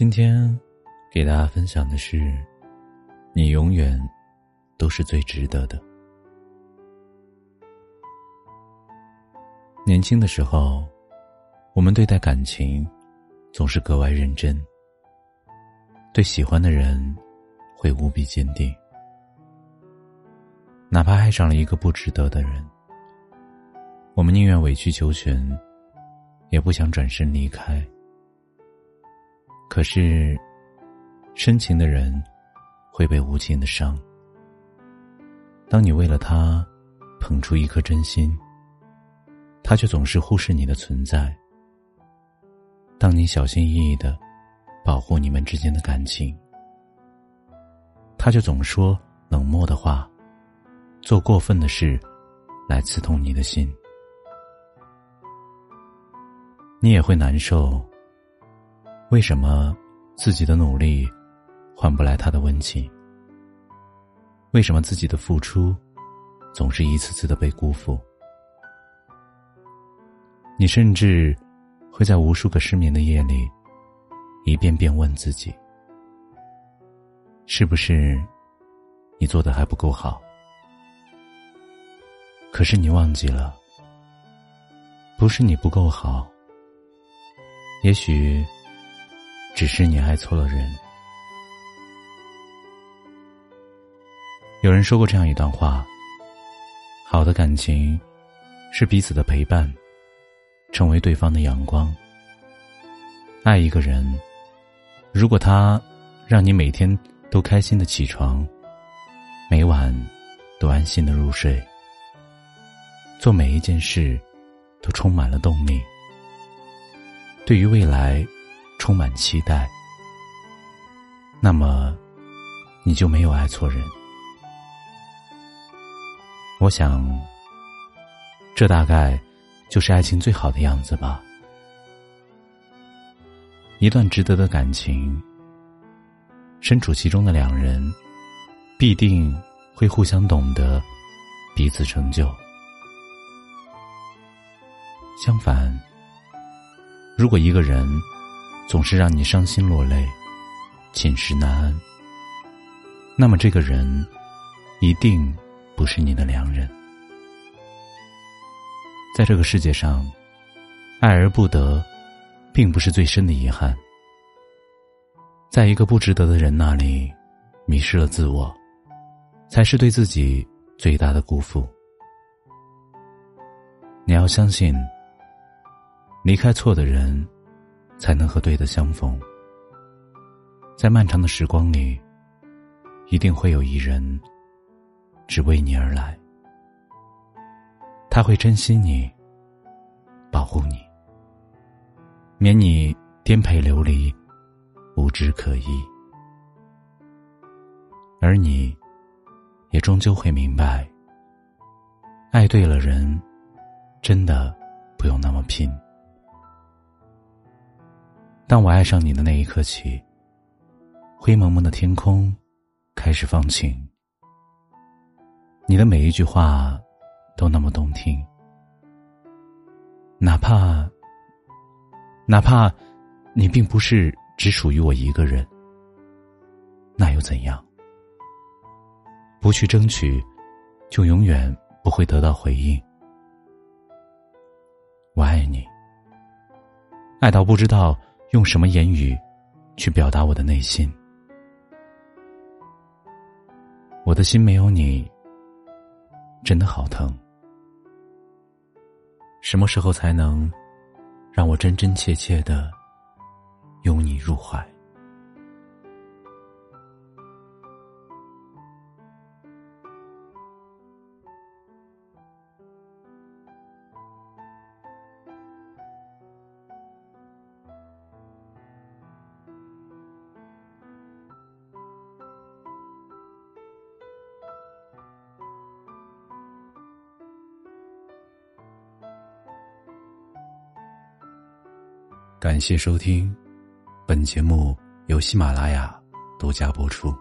今天给大家分享的是：你永远都是最值得的。年轻的时候，我们对待感情总是格外认真，对喜欢的人会无比坚定，哪怕爱上了一个不值得的人，我们宁愿委曲求全，也不想转身离开。可是，深情的人会被无情的伤。当你为了他捧出一颗真心，他却总是忽视你的存在。当你小心翼翼的保护你们之间的感情，他却总说冷漠的话，做过分的事来刺痛你的心，你也会难受。为什么自己的努力换不来他的温情？为什么自己的付出总是一次次的被辜负？你甚至会在无数个失眠的夜里，一遍遍问自己：是不是你做的还不够好？可是你忘记了，不是你不够好，也许。只是你爱错了人。有人说过这样一段话：好的感情是彼此的陪伴，成为对方的阳光。爱一个人，如果他让你每天都开心的起床，每晚都安心的入睡，做每一件事都充满了动力，对于未来。充满期待，那么你就没有爱错人。我想，这大概就是爱情最好的样子吧。一段值得的感情，身处其中的两人，必定会互相懂得，彼此成就。相反，如果一个人，总是让你伤心落泪，寝食难安。那么这个人，一定不是你的良人。在这个世界上，爱而不得，并不是最深的遗憾。在一个不值得的人那里，迷失了自我，才是对自己最大的辜负。你要相信，离开错的人。才能和对的相逢。在漫长的时光里，一定会有一人只为你而来。他会珍惜你，保护你，免你颠沛流离，无枝可依。而你，也终究会明白，爱对了人，真的不用那么拼。当我爱上你的那一刻起，灰蒙蒙的天空开始放晴。你的每一句话都那么动听，哪怕哪怕你并不是只属于我一个人，那又怎样？不去争取，就永远不会得到回应。我爱你，爱到不知道。用什么言语去表达我的内心？我的心没有你，真的好疼。什么时候才能让我真真切切的拥你入怀。感谢收听，本节目由喜马拉雅独家播出。